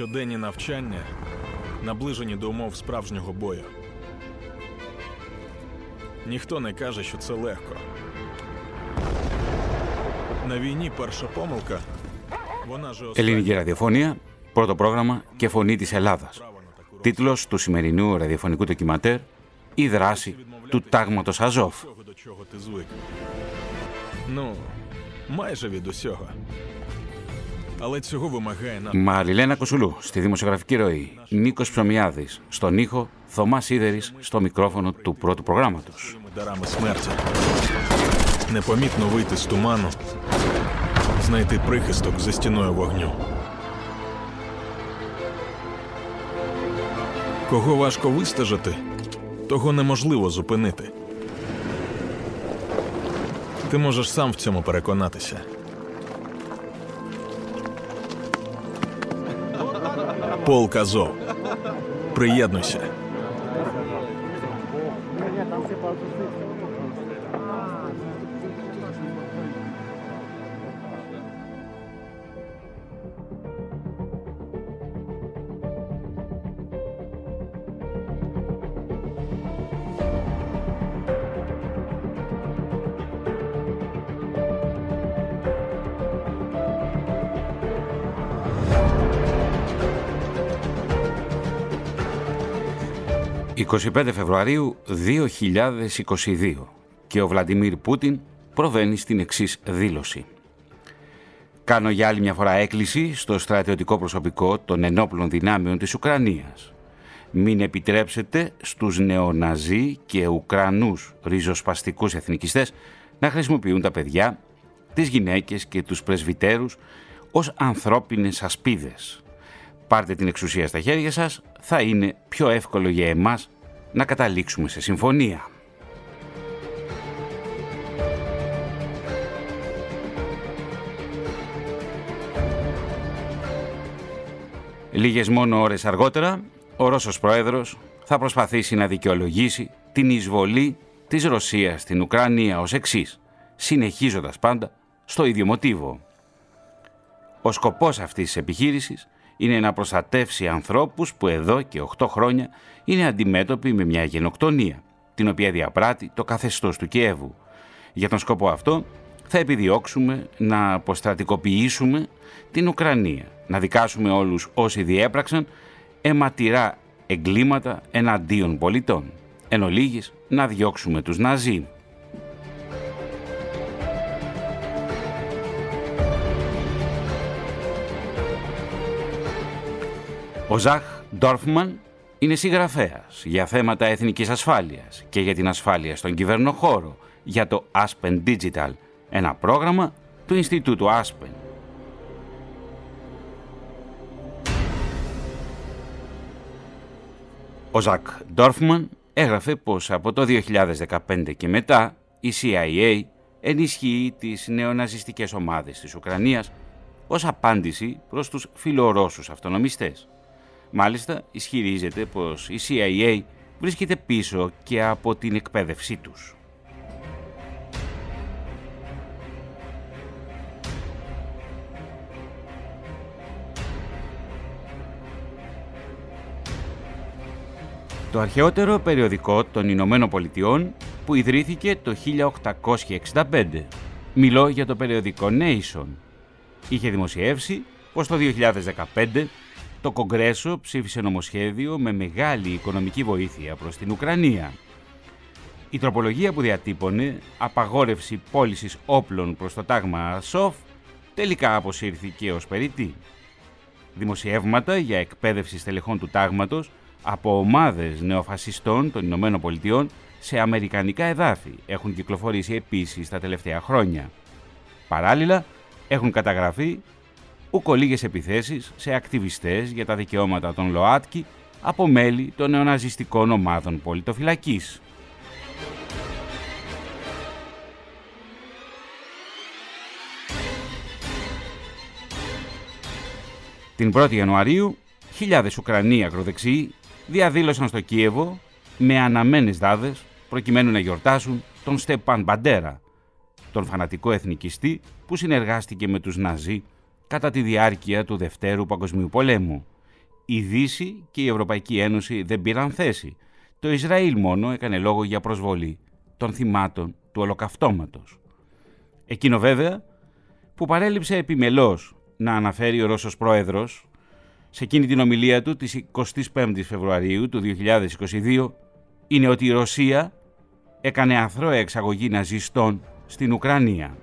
Щоденні навчання наближені до умов справжнього бою. Ніхто не каже, що це легко. На війні перша помилка. Вона же остання. Ελληνική ραδιοφωνία, πρώτο πρόγραμμα και φωνή της Ελλάδας. Право на таку Τίτλος του σημερινού ραδιοφωνικού ντοκιματέρ «Η δράση του τάγματος Αζόφ». всього, до чого ти звик. Ну, майже від усього. Але цього вимагає на Μαριλένα Κοσουλού στη δημοσιογραφική ροή, Νίκος Ψωμιάδης στον ήχο, Θωμάς Σίδερης στο μικρόφωνο του πρώτου προγράμματος. своїми дарами смерті. Непомітно вийти з туману, знайти прихисток за стіною вогню. Кого важко вистежити, того неможливо зупинити. Ти можеш сам в цьому переконатися. Полк Азов. Приєднуйся. «25 Φεβρουαρίου 2022 και ο Βλαντιμίρ Πούτιν προβαίνει στην εξής δήλωση. Κάνω για άλλη μια φορά έκκληση στο στρατιωτικό προσωπικό των ενόπλων δυνάμεων της Ουκρανίας. Μην επιτρέψετε στους νεοναζί και Ουκρανούς ριζοσπαστικούς εθνικιστές να χρησιμοποιούν τα παιδιά, τις γυναίκες και τους πρεσβυτέρους ως ανθρώπινες ασπίδες. Πάρτε την εξουσία στα χέρια σας, θα είναι πιο εύκολο για εμάς να καταλήξουμε σε συμφωνία. Λίγες μόνο ώρες αργότερα, ο Ρώσος Πρόεδρος θα προσπαθήσει να δικαιολογήσει την εισβολή της Ρωσίας στην Ουκρανία ως εξής, συνεχίζοντας πάντα στο ίδιο μοτίβο. Ο σκοπός αυτής της επιχείρησης είναι να προστατεύσει ανθρώπους που εδώ και 8 χρόνια είναι αντιμέτωποι με μια γενοκτονία, την οποία διαπράττει το καθεστώς του Κιέβου. Για τον σκοπό αυτό θα επιδιώξουμε να αποστρατικοποιήσουμε την Ουκρανία, να δικάσουμε όλους όσοι διέπραξαν αιματηρά εγκλήματα εναντίον πολιτών, εν ολίγης να διώξουμε τους Ναζί. Ο Ζαχ Ντόρφμαν είναι συγγραφέας για θέματα εθνικής ασφάλειας και για την ασφάλεια στον κυβερνοχώρο για το Aspen Digital, ένα πρόγραμμα του Ινστιτούτου Aspen. Ο Ζακ Ντόρφμαν έγραφε πως από το 2015 και μετά η CIA ενισχύει τις νεοναζιστικές ομάδες της Ουκρανίας ως απάντηση προς τους φιλορώσους αυτονομιστές. Μάλιστα, ισχυρίζεται πως η CIA βρίσκεται πίσω και από την εκπαίδευσή τους. Το αρχαιότερο περιοδικό των Ηνωμένων Πολιτειών που ιδρύθηκε το 1865. Μιλώ για το περιοδικό Nation. Είχε δημοσιεύσει πως το 2015 το Κογκρέσο ψήφισε νομοσχέδιο με μεγάλη οικονομική βοήθεια προς την Ουκρανία. Η τροπολογία που διατύπωνε απαγόρευση πώλησης όπλων προς το τάγμα ΑΣΟΦ τελικά αποσύρθηκε ως περίτη. Δημοσιεύματα για εκπαίδευση στελεχών του τάγματος από ομάδες νεοφασιστών των Ηνωμένων Πολιτειών σε αμερικανικά εδάφη έχουν κυκλοφορήσει επίσης τα τελευταία χρόνια. Παράλληλα, έχουν καταγραφεί ουκολίγες επιθέσεις σε ακτιβιστές για τα δικαιώματα των ΛΟΑΤΚΙ από μέλη των νεοναζιστικών ομάδων πολιτοφυλακής. Την 1η Ιανουαρίου, χιλιάδες Ουκρανοί ακροδεξιοί διαδήλωσαν στο Κίεβο με αναμένες δάδες προκειμένου να γιορτάσουν τον Στεπάν Μπαντέρα, τον φανατικό εθνικιστή που συνεργάστηκε με τους Ναζί κατά τη διάρκεια του Δευτέρου Παγκοσμίου Πολέμου Η Δύση και η Ευρωπαϊκή Ένωση δεν πήραν θέση. Το Ισραήλ μόνο έκανε λόγο για προσβολή των θυμάτων του ολοκαυτώματος. Εκείνο βέβαια που παρέλειψε επιμελώς να αναφέρει ο Ρώσος Πρόεδρος σε εκείνη την ομιλία του της 25 Φεβρουαρίου του 2022 είναι ότι η Ρωσία έκανε αθρώα εξαγωγή ναζιστών στην Ουκρανία.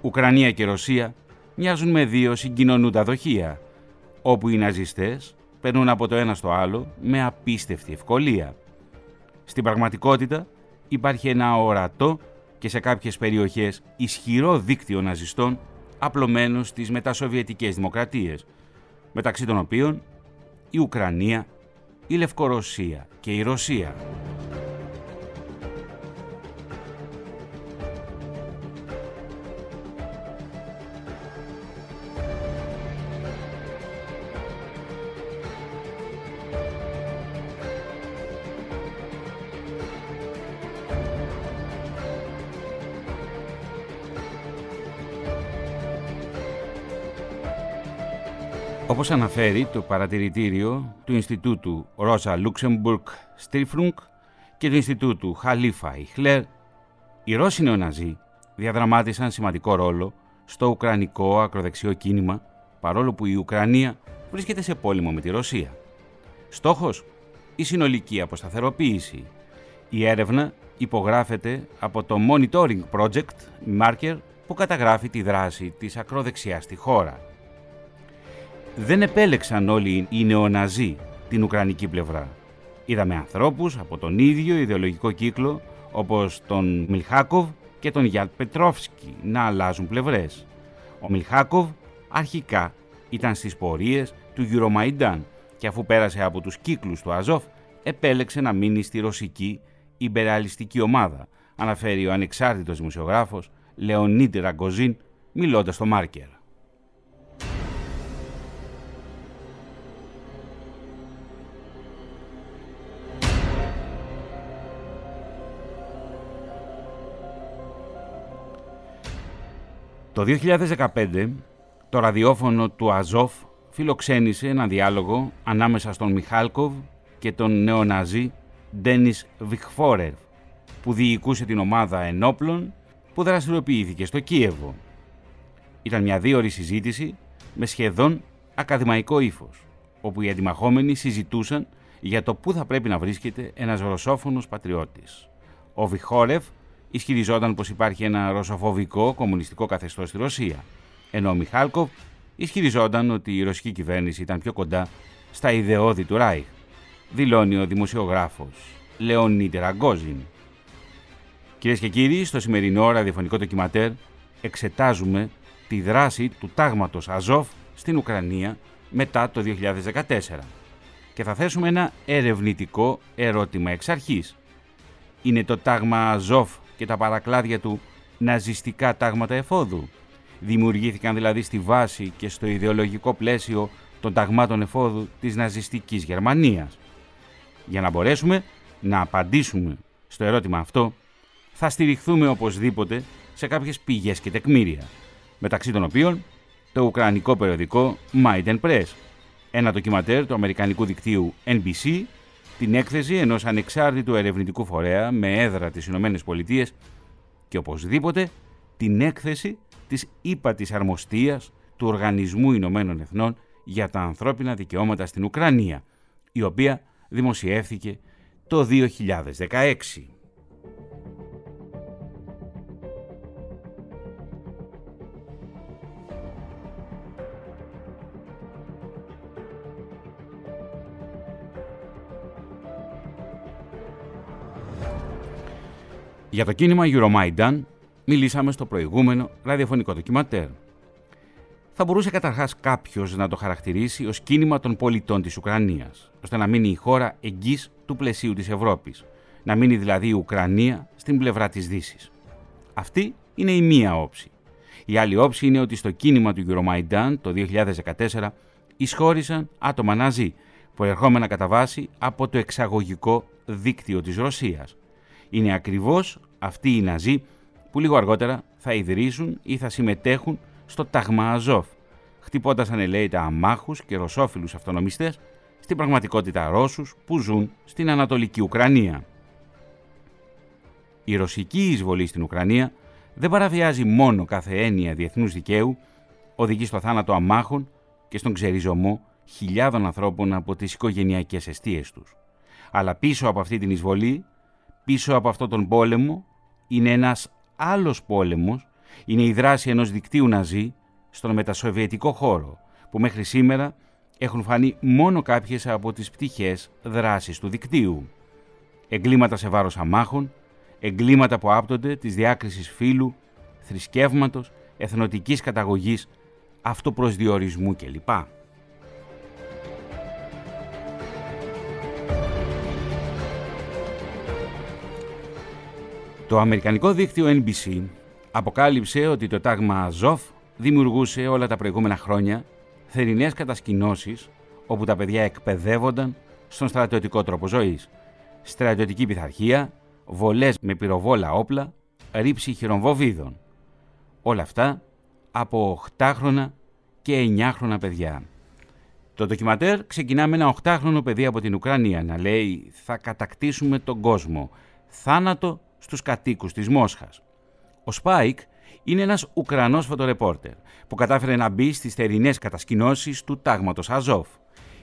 Ουκρανία και Ρωσία μοιάζουν με δύο συγκοινωνούντα δοχεία, όπου οι ναζιστές περνούν από το ένα στο άλλο με απίστευτη ευκολία. Στην πραγματικότητα υπάρχει ένα ορατό και σε κάποιες περιοχές ισχυρό δίκτυο ναζιστών απλωμένος στις μετασοβιετικές δημοκρατίες, μεταξύ των οποίων η Ουκρανία, η Λευκορωσία και η Ρωσία. Όπως αναφέρει το παρατηρητήριο του Ινστιτούτου Ρόσα Λούξεμπουργκ Στρίφρουγκ και του Ινστιτούτου Χαλίφα Ιχλέρ, οι Ρώσοι νεοναζί διαδραμάτισαν σημαντικό ρόλο στο ουκρανικό ακροδεξιό κίνημα, παρόλο που η Ουκρανία βρίσκεται σε πόλεμο με τη Ρωσία. Στόχος, η συνολική αποσταθεροποίηση. Η έρευνα υπογράφεται από το Monitoring Project Marker που καταγράφει τη δράση της ακροδεξιάς στη χώρα δεν επέλεξαν όλοι οι νεοναζί την Ουκρανική πλευρά. Είδαμε ανθρώπους από τον ίδιο ιδεολογικό κύκλο όπως τον Μιλχάκοβ και τον Γιάντ Πετρόφσκι να αλλάζουν πλευρές. Ο Μιλχάκοβ αρχικά ήταν στις πορείες του Γιουρομαϊντάν και αφού πέρασε από τους κύκλους του Αζόφ επέλεξε να μείνει στη ρωσική υπεραλιστική ομάδα, αναφέρει ο ανεξάρτητος δημοσιογράφος Λεωνίτη Ραγκοζίν μιλώντας στο Μάρκερ. Το 2015 το ραδιόφωνο του Αζόφ φιλοξένησε ένα διάλογο ανάμεσα στον Μιχάλκοβ και τον νεοναζί Ντένις Βιχφόρερ που διοικούσε την ομάδα ενόπλων που δραστηριοποιήθηκε στο Κίεβο. Ήταν μια δύο συζήτηση με σχεδόν ακαδημαϊκό ύφος, όπου οι αντιμαχόμενοι συζητούσαν για το πού θα πρέπει να βρίσκεται ένας ρωσόφωνος πατριώτης. Ο Βιχόρευ ισχυριζόταν πως υπάρχει ένα ρωσοφοβικό κομμουνιστικό καθεστώς στη Ρωσία, ενώ ο Μιχάλκοβ ισχυριζόταν ότι η ρωσική κυβέρνηση ήταν πιο κοντά στα ιδεώδη του Ράιχ, δηλώνει ο δημοσιογράφος Λεωνίτη Ραγκόζιν. Κυρίες και κύριοι, στο σημερινό ραδιοφωνικό ντοκιματέρ εξετάζουμε τη δράση του τάγματος Αζόφ στην Ουκρανία μετά το 2014 και θα θέσουμε ένα ερευνητικό ερώτημα εξ αρχής. Είναι το τάγμα Αζόφ και τα παρακλάδια του ναζιστικά τάγματα εφόδου. Δημιουργήθηκαν δηλαδή στη βάση και στο ιδεολογικό πλαίσιο των ταγμάτων εφόδου της ναζιστικής Γερμανίας. Για να μπορέσουμε να απαντήσουμε στο ερώτημα αυτό, θα στηριχθούμε οπωσδήποτε σε κάποιες πηγές και τεκμήρια, μεταξύ των οποίων το ουκρανικό περιοδικό Maiden Press, ένα ντοκιματέρ του αμερικανικού δικτύου NBC την έκθεση ενός ανεξάρτητου ερευνητικού φορέα με έδρα τις Ηνωμένες Πολιτείες και οπωσδήποτε την έκθεση της ΥΠΑ της Αρμοστίας του Οργανισμού Ηνωμένων Εθνών για τα ανθρώπινα δικαιώματα στην Ουκρανία, η οποία δημοσιεύθηκε το 2016. Για το κίνημα Euromaidan μιλήσαμε στο προηγούμενο ραδιοφωνικό ντοκιματέρ. Θα μπορούσε καταρχάς κάποιος να το χαρακτηρίσει ως κίνημα των πολιτών της Ουκρανίας, ώστε να μείνει η χώρα εγγύς του πλαισίου της Ευρώπης, να μείνει δηλαδή η Ουκρανία στην πλευρά της Δύσης. Αυτή είναι η μία όψη. Η άλλη όψη είναι ότι στο κίνημα του Euromaidan το 2014 εισχώρησαν άτομα ναζί, προερχόμενα κατά βάση από το εξαγωγικό δίκτυο της Ρωσίας, είναι ακριβώς αυτοί οι Ναζί που λίγο αργότερα θα ιδρύσουν ή θα συμμετέχουν στο Ταγμα Αζόφ, χτυπώντας ανελαίητα αμάχους και ρωσόφιλους αυτονομιστές, στην πραγματικότητα Ρώσους που ζουν στην Ανατολική Ουκρανία. Η ρωσική εισβολή στην Ουκρανία δεν παραβιάζει μόνο κάθε έννοια διεθνούς δικαίου, οδηγεί στο θάνατο αμάχων και στον ξεριζωμό χιλιάδων ανθρώπων από τις οικογενειακές αιστείες τους. Αλλά πίσω από αυτή την εισβολή, πίσω από αυτόν τον πόλεμο, είναι ένας άλλος πόλεμος, είναι η δράση ενός δικτύου ναζί στον μετασοβιετικό χώρο, που μέχρι σήμερα έχουν φανεί μόνο κάποιες από τις πτυχές δράσης του δικτύου. Εγκλήματα σε βάρος αμάχων, εγκλήματα που άπτονται της διάκρισης φύλου, θρησκεύματος, εθνοτικής καταγωγής, αυτοπροσδιορισμού κλπ. Το αμερικανικό δίκτυο NBC αποκάλυψε ότι το τάγμα Αζόφ δημιουργούσε όλα τα προηγούμενα χρόνια θερινές κατασκηνώσεις όπου τα παιδιά εκπαιδεύονταν στον στρατιωτικό τρόπο ζωής. Στρατιωτική πειθαρχία, βολές με πυροβόλα όπλα, ρήψη χειρομβοβίδων. Όλα αυτά από 8χρονα και 9χρονα παιδιά. Το ντοκιματέρ ξεκινά με ένα 8χρονο παιδί από την Ουκρανία να λέει «Θα κατακτήσουμε τον κόσμο. Θάνατο στους κατοίκους της Μόσχας». Ο Σπάικ είναι ένας Ουκρανός φωτορεπόρτερ που κατάφερε να μπει στις θερινές κατασκηνώσεις του τάγματος Αζόφ.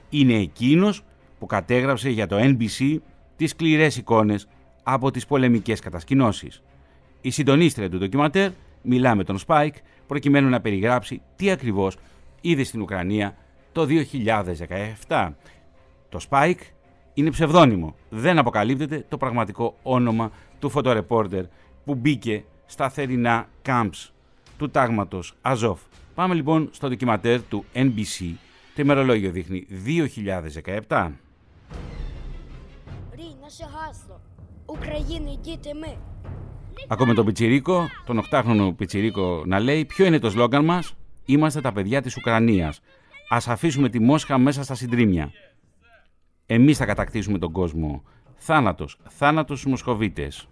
Είναι εκείνος που κατέγραψε για το NBC τις σκληρές εικόνες από τις πολεμικές κατασκηνώσεις. Η συντονίστρια του ντοκιματέρ μιλά με τον Σπάικ προκειμένου να περιγράψει τι ακριβώς είδε στην Ουκρανία το 2017. Το Spike είναι ψευδόνυμο. Δεν αποκαλύπτεται το πραγματικό όνομα του φωτορεπόρτερ που μπήκε στα θερινά camps του τάγματος Αζόφ. Πάμε λοιπόν στο ντοκιματέρ του NBC. Το ημερολόγιο δείχνει 2017. Ακούμε τον Πιτσιρίκο, τον 8χρονο Πιτσιρίκο να λέει ποιο είναι το σλόγκαν μας; «Είμαστε τα παιδιά της Ουκρανίας. Ας αφήσουμε τη Μόσχα μέσα στα συντρίμια. Εμείς θα κατακτήσουμε τον κόσμο. Θάνατος, θάνατος στους Μοσχοβίτες».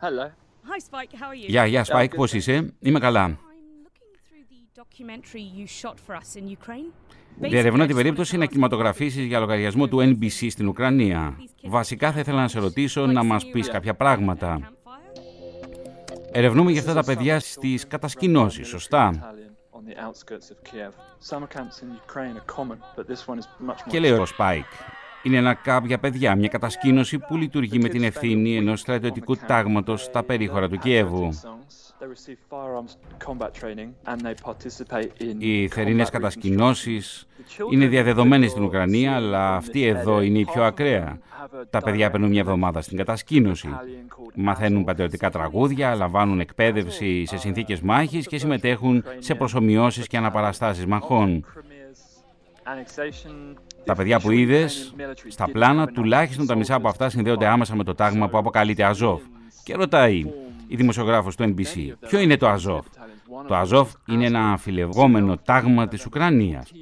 Hello. Hi Spike, how are you? Γεια, γεια Spike, πώς είσαι; Είμαι καλά. I'm looking through the documentary you shot for us in Ukraine. Διερευνώ την περίπτωση να κινηματογραφήσεις για λογαριασμό του NBC στην Ουκρανία. Βασικά θα ήθελα να σε ρωτήσω να μας πεις κάποια πράγματα. Ερευνούμε για αυτά τα παιδιά στις κατασκηνώσεις, σωστά; on the outskirts of Kiev. Summer camps in Ukraine are common, but this one is much more. Pike είναι ένα κάποια παιδιά, μια κατασκήνωση που λειτουργεί με την ευθύνη ενός στρατιωτικού τάγματος στα περίχωρα του Κιέβου. Οι θερινές κατασκηνώσεις είναι διαδεδομένες στην Ουκρανία, αλλά αυτή εδώ είναι η πιο ακραία. Τα παιδιά παίρνουν μια εβδομάδα στην κατασκήνωση. Μαθαίνουν πατριωτικά τραγούδια, λαμβάνουν εκπαίδευση σε συνθήκες μάχης και συμμετέχουν σε προσωμιώσεις και αναπαραστάσεις μαχών. Τα παιδιά που είδες στα πλάνα, τουλάχιστον τα μισά από αυτά συνδέονται άμεσα με το τάγμα που αποκαλείται Αζόφ. Και ρωτάει η δημοσιογράφος του NBC, ποιο είναι το Αζόφ; Το Αζόφ είναι ένα αμφιλευγόμενο τάγμα της Ουκρανίας.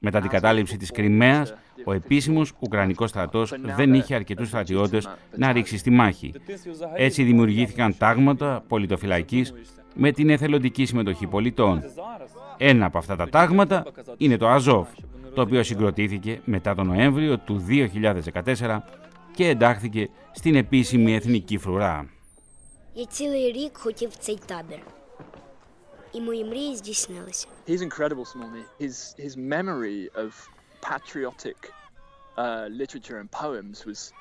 Μετά την κατάληψη της Κρυμαίας, ο επίσημος Ουκρανικός στρατός δεν είχε αρκετούς στρατιώτες να ρίξει στη μάχη. Έτσι δημιουργήθηκαν τάγματα πολιτοφυλακής με την εθελοντική συμμετοχή πολιτών. Ένα από αυτά τα τάγματα είναι το Αζόφ, το οποίο συγκροτήθηκε μετά τον Νοέμβριο του 2014 και εντάχθηκε στην επίσημη εθνική φρουρά. Я цілий рік хотів в цей табір. І мої мрії здійснилися. He's incredible, Smolny. His his memory of patriotic uh, literature and poems was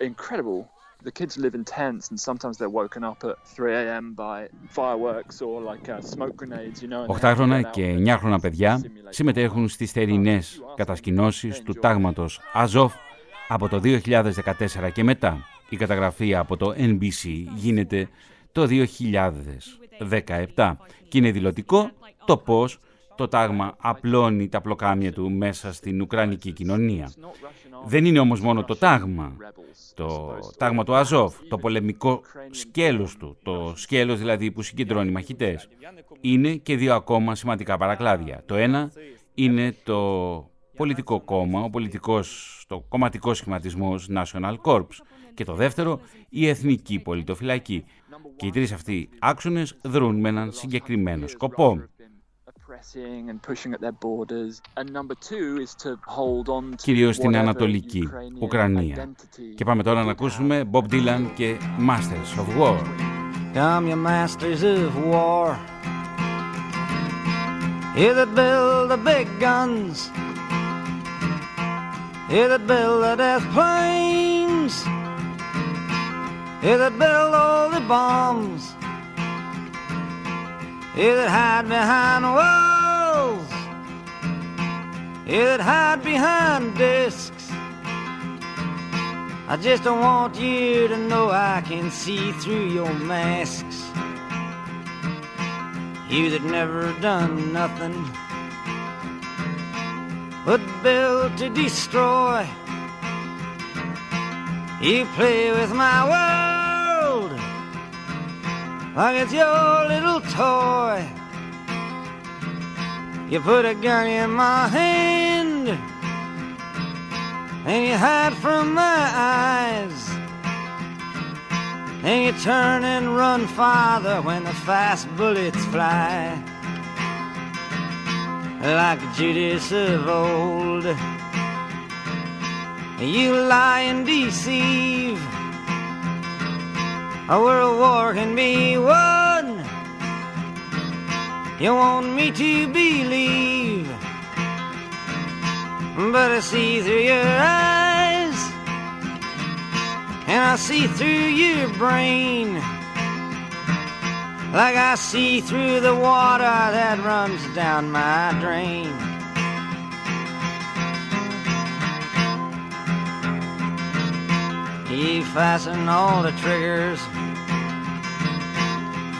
incredible. The kids live in tents, and sometimes they're woken up at 3 a.m. by fireworks or like uh, smoke grenades, you know. and they have to Οχτάχρονα get out και and εννιάχρονα παιδιά simulate συμμετέχουν στις θερινές κατασκηνώσεις του τάγματος Αζόφ από το 2014 και μετά. Η καταγραφή από το NBC γίνεται το 2017 και είναι δηλωτικό το πώς το τάγμα απλώνει τα πλοκάμια του μέσα στην Ουκρανική κοινωνία. Δεν είναι όμως μόνο το τάγμα, το τάγμα του Αζόφ, το πολεμικό σκέλος του, το σκέλος δηλαδή που συγκεντρώνει μαχητές. Είναι και δύο ακόμα σημαντικά παρακλάδια. Το ένα είναι το πολιτικό κόμμα, ο πολιτικός, το κομματικός σχηματισμός National Corps και το δεύτερο η εθνική πολιτοφυλακή. Και οι τρεις αυτοί άξονες δρούν με έναν συγκεκριμένο σκοπό. Κυρίως στην Ανατολική Ουκρανία. Και πάμε τώρα να ακούσουμε Bob Dylan και Masters of War. Come your masters of war Here that build the big guns Here that build the death planes Here that build all the bombs here that hide behind walls. Here that hide behind desks. I just don't want you to know I can see through your masks. You that never done nothing but build to destroy. You play with my world like it's your little toy. You put a gun in my hand and you hide from my eyes. And you turn and run farther when the fast bullets fly. Like Judas of old, you lie and deceive a world war can be won. You want me to believe, but I see through your eyes, and I see through your brain, like I see through the water that runs down my drain. You fasten all the triggers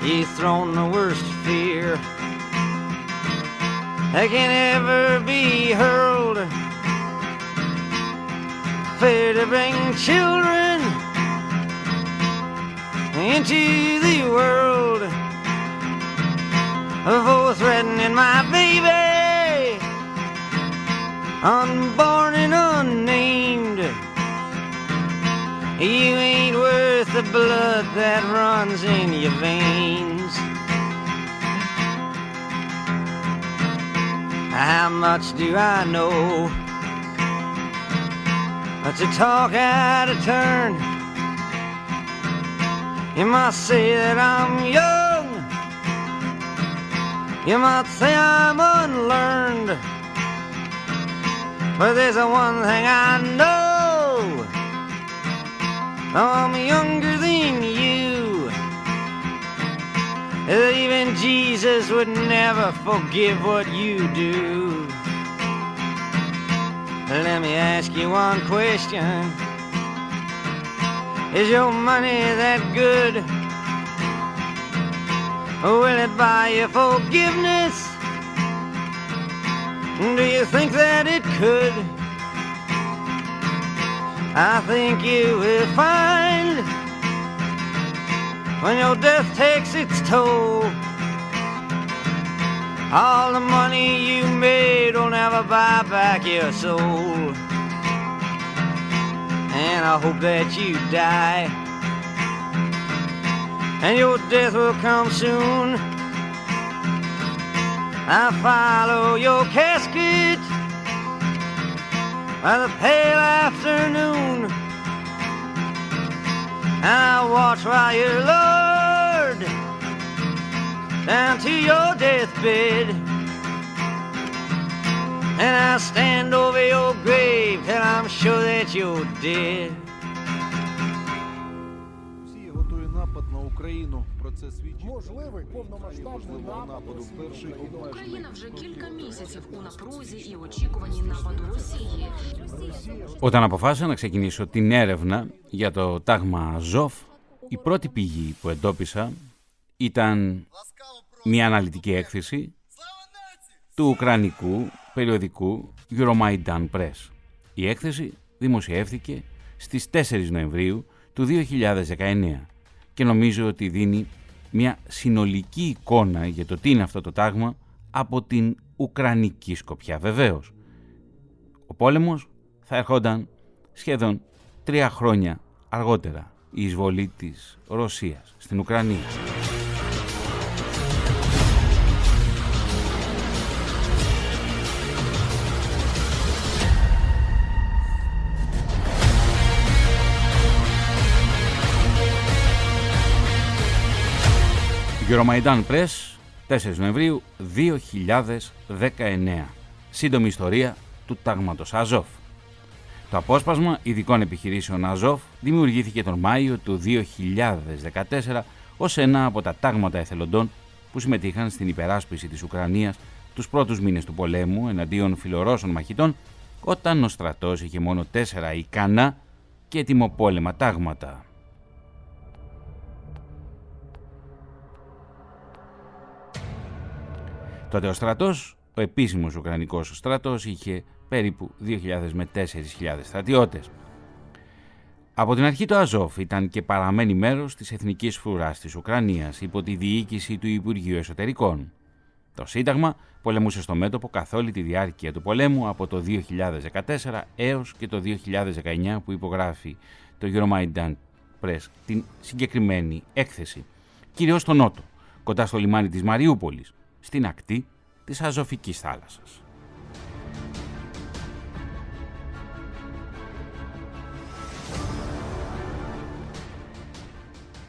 He's thrown the worst fear that can ever be hurled. Fear to bring children into the world. For threatening my baby, unborn and unnamed. You ain't worth the blood that runs in your veins. How much do I know? But to talk out of turn. You might say that I'm young. You might say I'm unlearned. But there's one thing I know. I'm younger than you. Even Jesus would never forgive what you do. Let me ask you one question. Is your money that good? Will it buy you forgiveness? Do you think that it could? I think you will find when your death takes its toll. All the money you made will never buy back your soul. And I hope that you die. And your death will come soon. I follow your casket by the pale afternoon. And I watch while you're down to your deathbed. And I stand over your grave till I'm sure that you're dead. Україну. Про це свідчить можливий повномасштабний нападу. Перший Україна вже кілька місяців у напрузі і очікуванні нападу Росії. Όταν αποφάσισα να ξεκινήσω την έρευνα για το τάγμα Αζόφ, Η πρώτη πηγή που εντόπισα ήταν μια αναλυτική έκθεση του ουκρανικού περιοδικού Euromaidan Press. Η έκθεση δημοσιεύθηκε στις 4 Νοεμβρίου του 2019 και νομίζω ότι δίνει μια συνολική εικόνα για το τι είναι αυτό το τάγμα από την Ουκρανική σκοπιά βεβαίως. Ο πόλεμος θα ερχόταν σχεδόν τρία χρόνια αργότερα η εισβολή της Ρωσίας στην Ουκρανία. Euromaidan Press, 4 Νοεμβρίου 2019. Σύντομη ιστορία του τάγματος Αζόφ. Το απόσπασμα ειδικών επιχειρήσεων Αζόφ δημιουργήθηκε τον Μάιο του 2014 ως ένα από τα τάγματα εθελοντών που συμμετείχαν στην υπεράσπιση της Ουκρανίας τους πρώτους μήνες του πολέμου εναντίον φιλορώσων μαχητών όταν ο στρατός είχε μόνο τέσσερα ικανά και ετοιμοπόλεμα τάγματα. Τότε ο στρατός, ο επίσημος Ουκρανικός στρατός, είχε περίπου 2.000 με 4.000 στρατιώτες. Από την αρχή το Αζόφ ήταν και παραμένει μέρος της εθνικής φρουράς της Ουκρανίας υπό τη διοίκηση του Υπουργείου Εσωτερικών. Το Σύνταγμα πολεμούσε στο μέτωπο καθ' όλη τη διάρκεια του πολέμου από το 2014 έως και το 2019 που υπογράφει το Euromaidan Press την συγκεκριμένη έκθεση. Κυρίως στο νότο, κοντά στο λιμάνι της Μαριούπολης, στην ακτή της Αζωφικής θάλασσας.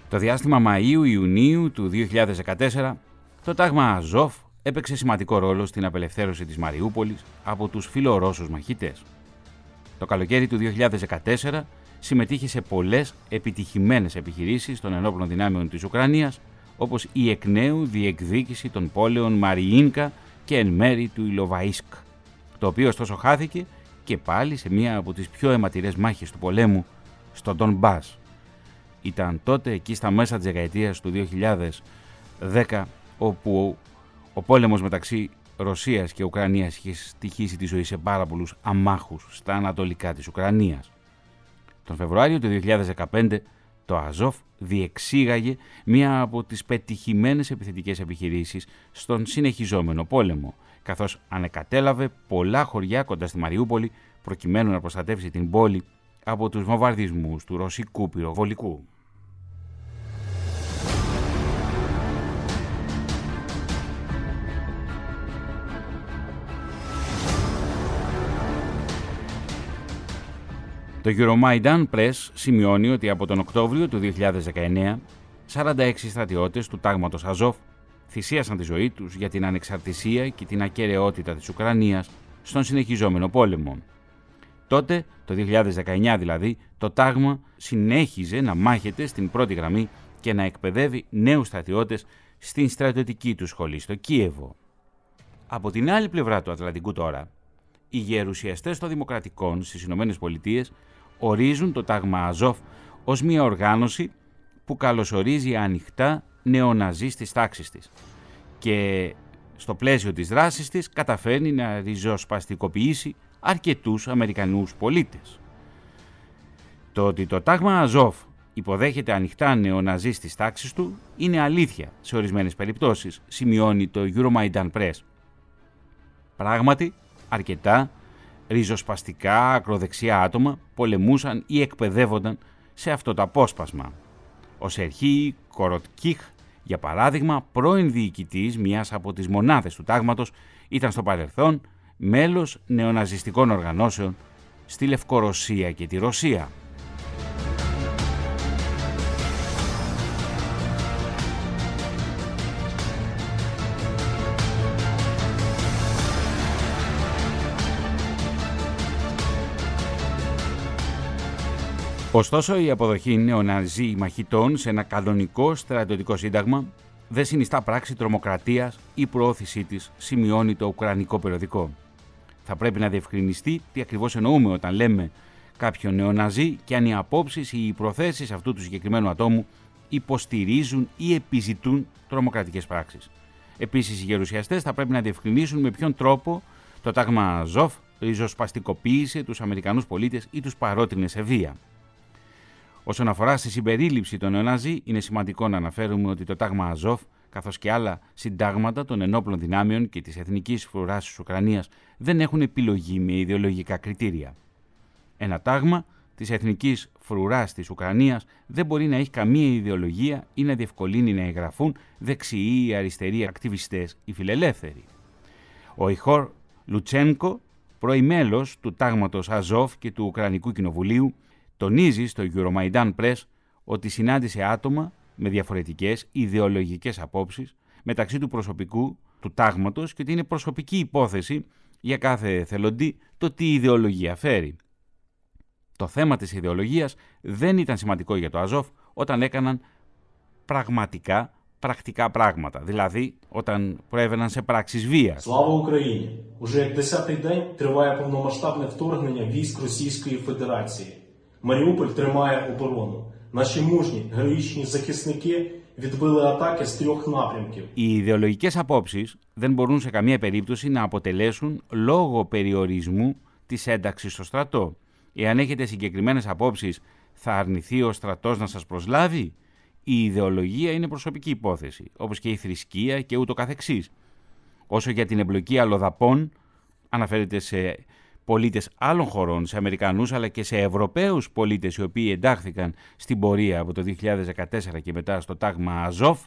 Το διάστημα Μαΐου-Ιουνίου του 2014, το τάγμα Αζόφ έπαιξε σημαντικό ρόλο στην απελευθέρωση της Μαριούπολης από τους φιλορώσους μαχητές. Το καλοκαίρι του 2014 συμμετείχε σε πολλές επιτυχημένες επιχειρήσεις των ενόπλων δυνάμεων της Ουκρανίας όπως η εκ νέου διεκδίκηση των πόλεων Μαριίνκα και εν μέρη του Ιλοβαΐσκ, το οποίο ωστόσο χάθηκε και πάλι σε μία από τις πιο αιματηρές μάχες του πολέμου στον Τον Μπάς. Ήταν τότε εκεί στα μέσα της δεκαετίας του 2010 όπου ο πόλεμος μεταξύ Ρωσίας και Ουκρανίας είχε στοιχήσει τη ζωή σε πάρα πολλούς αμάχους στα ανατολικά της Ουκρανίας. Τον Φεβρουάριο του 2015 το Αζόφ διεξήγαγε μία από τις πετυχημένες επιθετικές επιχειρήσεις στον συνεχιζόμενο πόλεμο, καθώς ανεκατέλαβε πολλά χωριά κοντά στη Μαριούπολη προκειμένου να προστατεύσει την πόλη από τους βομβαρδισμούς του ρωσικού πυροβολικού. Το Euromaidan Press σημειώνει ότι από τον Οκτώβριο του 2019 46 στρατιώτες του τάγματος Αζόφ θυσίασαν τη ζωή τους για την ανεξαρτησία και την ακαιρεότητα της Ουκρανίας στον συνεχιζόμενο πόλεμο. Τότε, το 2019 δηλαδή, το τάγμα συνέχιζε να μάχεται στην πρώτη γραμμή και να εκπαιδεύει νέους στρατιώτες στην στρατιωτική του σχολή στο Κίεβο. Από την άλλη πλευρά του Ατλαντικού τώρα, οι γερουσιαστές των Δημοκρατικών στις Ηνωμένες Πολιτείες ορίζουν το τάγμα Αζόφ ως μια οργάνωση που καλωσορίζει ανοιχτά νεοναζί στις τάξεις της και στο πλαίσιο της δράσης της καταφέρνει να ριζοσπαστικοποιήσει αρκετούς Αμερικανούς πολίτες. Το ότι το τάγμα Αζόφ υποδέχεται ανοιχτά νεοναζί στις τάξεις του είναι αλήθεια σε ορισμένες περιπτώσεις, σημειώνει το Euromaidan Press. Πράγματι, αρκετά ριζοσπαστικά ακροδεξιά άτομα πολεμούσαν ή εκπαιδεύονταν σε αυτό το απόσπασμα. Ο Σερχή Κοροτκίχ, για παράδειγμα, πρώην διοικητής μιας από τις μονάδες του τάγματος, ήταν στο παρελθόν μέλος νεοναζιστικών οργανώσεων στη Λευκορωσία και τη Ρωσία. Ωστόσο, η αποδοχή νεοναζί μαχητών σε ένα κανονικό στρατιωτικό σύνταγμα δεν συνιστά πράξη τρομοκρατίας ή προώθησή της, σημειώνει το Ουκρανικό περιοδικό. Θα πρέπει να διευκρινιστεί τι ακριβώς εννοούμε όταν λέμε κάποιο νεοναζί και αν οι απόψεις ή οι προθέσεις αυτού του συγκεκριμένου ατόμου υποστηρίζουν ή επιζητούν τρομοκρατικές πράξεις. Επίσης, οι γερουσιαστές θα πρέπει να διευκρινίσουν με ποιον τρόπο το τάγμα Αζόφ ριζοσπαστικοποίησε τους Αμερικανούς πολίτες ή τους παρότρινε σε βία. Όσον αφορά στη συμπερίληψη των νεοναζί, είναι σημαντικό να αναφέρουμε ότι το τάγμα Αζόφ, καθώς και άλλα συντάγματα των ενόπλων δυνάμεων και της εθνικής φρουράς της Ουκρανίας, δεν έχουν επιλογή με ιδεολογικά κριτήρια. Ένα τάγμα της εθνικής φρουράς της Ουκρανίας δεν μπορεί να έχει καμία ιδεολογία ή να διευκολύνει να εγγραφούν δεξιοί ή αριστεροί ακτιβιστές ή φιλελεύθεροι. Ο Ιχόρ Λουτσένκο, πρώην μέλος του τάγματος Αζόφ και του Ουκρανικού Κοινοβουλίου, τονίζει στο Euromaidan Press ότι συνάντησε άτομα με διαφορετικές ιδεολογικές απόψεις μεταξύ του προσωπικού του τάγματος και ότι είναι προσωπική υπόθεση για κάθε θελοντή το τι ιδεολογία φέρει. Το θέμα της ιδεολογίας δεν ήταν σημαντικό για το Αζόφ όταν έκαναν πραγματικά πρακτικά πράγματα, δηλαδή όταν προέβαιναν σε πράξεις βίας. Слава Україні! Уже як десятий день триває повномасштабне вторгнення військ Російської Федерації. Маріуполь тримає оборону. Наші мужні, героїчні захисники відбили атаки з трьох напрямків. Οι ιδεολογικές απόψεις δεν μπορούν σε καμία περίπτωση να αποτελέσουν λόγο περιορισμού της ένταξης στο στρατό. Εάν έχετε συγκεκριμένες απόψεις, θα αρνηθεί ο στρατός να σας προσλάβει. Η ιδεολογία είναι προσωπική υπόθεση, όπως και η θρησκεία και ούτω καθεξής. Όσο για την εμπλοκή αλλοδαπών, αναφέρεται σε πολίτες άλλων χωρών, σε Αμερικανούς αλλά και σε Ευρωπαίους πολίτες οι οποίοι εντάχθηκαν στην πορεία από το 2014 και μετά στο τάγμα Αζόφ,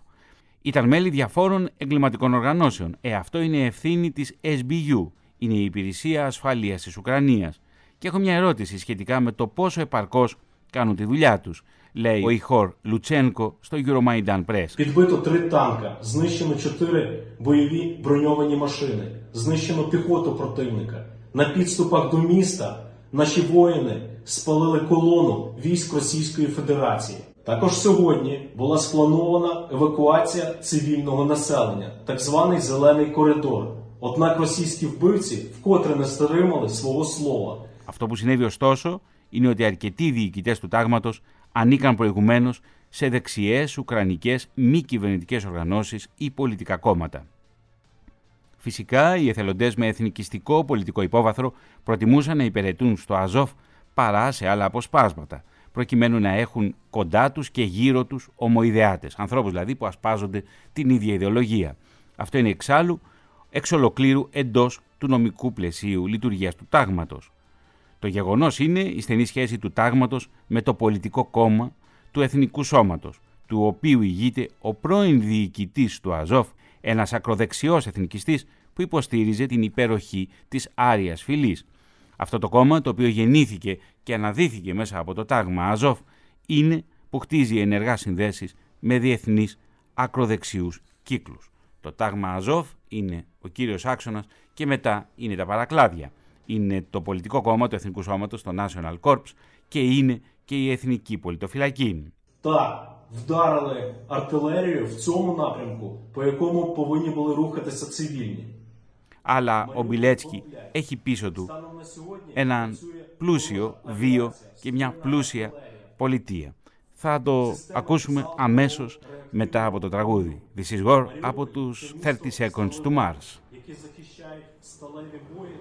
ήταν μέλη διαφόρων εγκληματικών οργανώσεων. Ε, αυτό είναι ευθύνη της SBU, είναι η Υπηρεσία Ασφαλείας της Ουκρανίας. Και έχω μια ερώτηση σχετικά με το πόσο επαρκώς κάνουν τη δουλειά τους, λέει ο Ιχόρ Λουτσένκο στο Euromaidan Press. Підбито три танка, знищено чотири бойові броньовані машини, знищено піхоту противника. На підступах до міста наші воїни спалили колону військ Російської Федерації. Також сьогодні була спланована евакуація цивільного населення, так званий зелений коридор. Однак російські вбивці вкотре не стримали свого слова. Αυτό που συνέβη ωστόσο είναι ότι αρκετοί διοικητέ του τάγματο ανήκαν προηγουμένω σε δεξιέ ουκρανικέ μη κυβερνητικέ οργανώσει ή πολιτικά κόμματα. Φυσικά, οι εθελοντές με εθνικιστικό πολιτικό υπόβαθρο προτιμούσαν να υπηρετούν στο Αζόφ παρά σε άλλα αποσπάσματα, προκειμένου να έχουν κοντά τους και γύρω τους ομοειδεάτες, ανθρώπους δηλαδή που ασπάζονται την ίδια ιδεολογία. Αυτό είναι εξάλλου εξ ολοκλήρου εντός του νομικού πλαισίου λειτουργίας του τάγματος. Το γεγονός είναι η στενή σχέση του τάγματος με το πολιτικό κόμμα του Εθνικού Σώματος, του οποίου ηγείται ο πρώην διοικητής του Αζόφ, ενα ακροδεξιός εθνικιστής που υποστήριζε την υπεροχή της Άριας Φυλής. Αυτό το κόμμα, το οποίο γεννήθηκε και αναδύθηκε μέσα από το τάγμα Αζόφ, είναι που χτίζει ενεργά συνδέσεις με διεθνείς ακροδεξιούς κύκλους. Το τάγμα Αζόφ είναι ο κύριος άξονας και μετά είναι τα παρακλάδια. Είναι το πολιτικό κόμμα του Εθνικού Σώματος, το National Corps και είναι και η Εθνική Πολιτοφυλακή. Τώρα, вдарили артилерію в цьому напрямку, по якому повинні були рухатися цивільні. Αλλά ο Μπιλέτσκι έχει πίσω του Станом на сьогодні έναν працює πλούσιο βίο και μια πλούσια πολιτεία. Θα το ακούσουμε αμέσως μετά από το τραγούδι. This is War από τους 30 Seconds to Mars. які захищають сталеві воїни.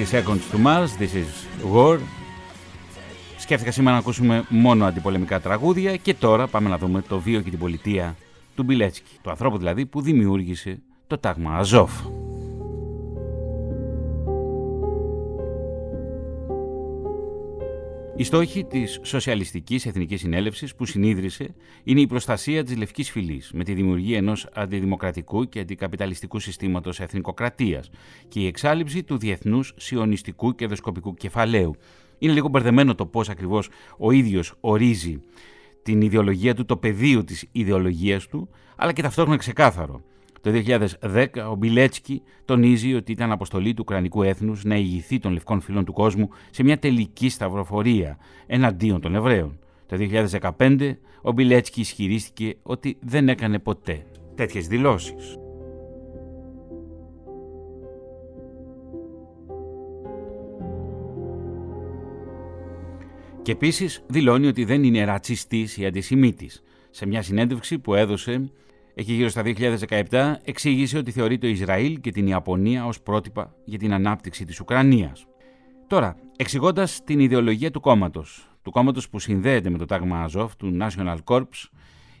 30 Seconds to Mars, This is War. Σκέφτηκα σήμερα να ακούσουμε μόνο αντιπολεμικά τραγούδια και τώρα πάμε να δούμε το βίο και την πολιτεία του Μπιλέτσκι, του ανθρώπου δηλαδή που δημιούργησε το τάγμα Αζόφ. Η στόχη της Σοσιαλιστικής Εθνικής Συνέλευσης που συνίδρυσε είναι η προστασία της λευκής φυλής με τη δημιουργία ενός αντιδημοκρατικού και αντικαπιταλιστικού συστήματος εθνικοκρατίας και η εξάλληψη του διεθνούς σιωνιστικού και δοσκοπικού κεφαλαίου. Είναι λίγο μπερδεμένο το πώς ακριβώς ο ίδιος ορίζει την ιδεολογία του, το πεδίο της ιδεολογίας του, αλλά και ταυτόχρονα ξεκάθαρο. Το 2010 ο Μπιλέτσκι τονίζει ότι ήταν αποστολή του Ουκρανικού έθνους να ηγηθεί των λευκών φυλών του κόσμου σε μια τελική σταυροφορία εναντίον των Εβραίων. Το 2015 ο Μπιλέτσκι ισχυρίστηκε ότι δεν έκανε ποτέ τέτοιες δηλώσεις. Και επίσης δηλώνει ότι δεν είναι ρατσιστής ή αντισημίτης. Σε μια συνέντευξη που έδωσε εκεί γύρω στα 2017, εξήγησε ότι θεωρεί το Ισραήλ και την Ιαπωνία ως πρότυπα για την ανάπτυξη της Ουκρανίας. Τώρα, εξηγώντας την ιδεολογία του κόμματος, του κόμματος που συνδέεται με το τάγμα Αζόφ, του National Corps,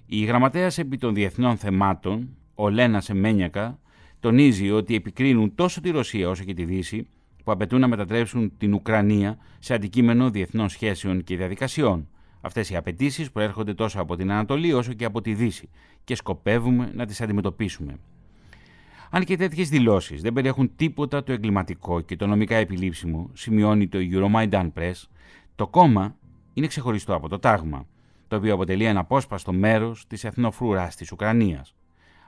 η γραμματέας επί των διεθνών θεμάτων, ο Λένας Σεμένιακα, τονίζει ότι επικρίνουν τόσο τη Ρωσία όσο και τη Δύση που απαιτούν να μετατρέψουν την Ουκρανία σε αντικείμενο διεθνών σχέσεων και διαδικασιών. Αυτές οι απαιτήσεις προέρχονται τόσο από την Ανατολή όσο και από τη Δύση και σκοπεύουμε να τις αντιμετωπίσουμε. Αν και τέτοιες δηλώσεις δεν περιέχουν τίποτα το εγκληματικό και το νομικά επιλήψιμο, σημειώνει το Euromaidan Press, το κόμμα είναι ξεχωριστό από το τάγμα, το οποίο αποτελεί ένα απόσπαστο μέρος της εθνοφρουράς της Ουκρανίας.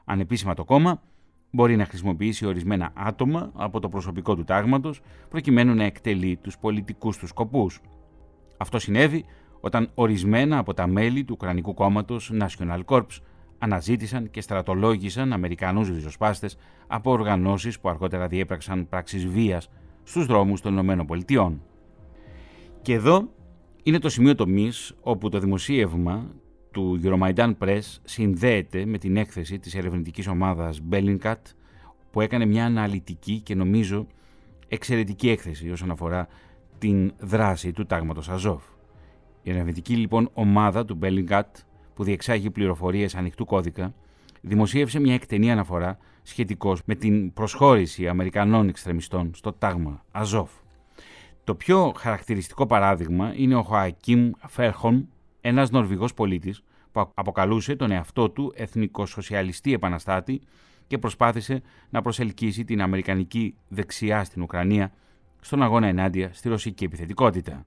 Ανεπίσημα το κόμμα μπορεί να χρησιμοποιήσει ορισμένα άτομα από το προσωπικό του τάγματος προκειμένου να εκτελεί τους πολιτικούς του σκοπούς. Αυτό συνέβη όταν ορισμένα από τα μέλη του Ουκρανικού κόμματος National Corps αναζήτησαν και στρατολόγησαν Αμερικανούς ριζοσπάστες από οργανώσεις που αργότερα διέπραξαν πράξεις βίας στους δρόμους των ΗΠΑ. Και εδώ είναι το σημείο τομής όπου το δημοσίευμα του Euromaidan Press συνδέεται με την έκθεση της ερευνητικής ομάδας Bellingcat που έκανε μια αναλυτική και νομίζω εξαιρετική έκθεση όσον αφορά την δράση του τάγματος Αζόφ. Η ερευνητική λοιπόν ομάδα του Bellingcat που διεξάγει πληροφορίες ανοιχτού κώδικα δημοσίευσε μια εκτενή αναφορά σχετικώς με την προσχώρηση Αμερικανών εξτρεμιστών στο τάγμα Αζόφ. Το πιο χαρακτηριστικό παράδειγμα είναι ο Χοακίμ Φέρχον, ένας Νορβηγός πολίτης που αποκαλούσε τον εαυτό του εθνικοσοσιαλιστή επαναστάτη και προσπάθησε να προσελκύσει την αμερικανική δεξιά στην Ουκρανία στον αγώνα ενάντια στη ρωσική επιθετικότητα.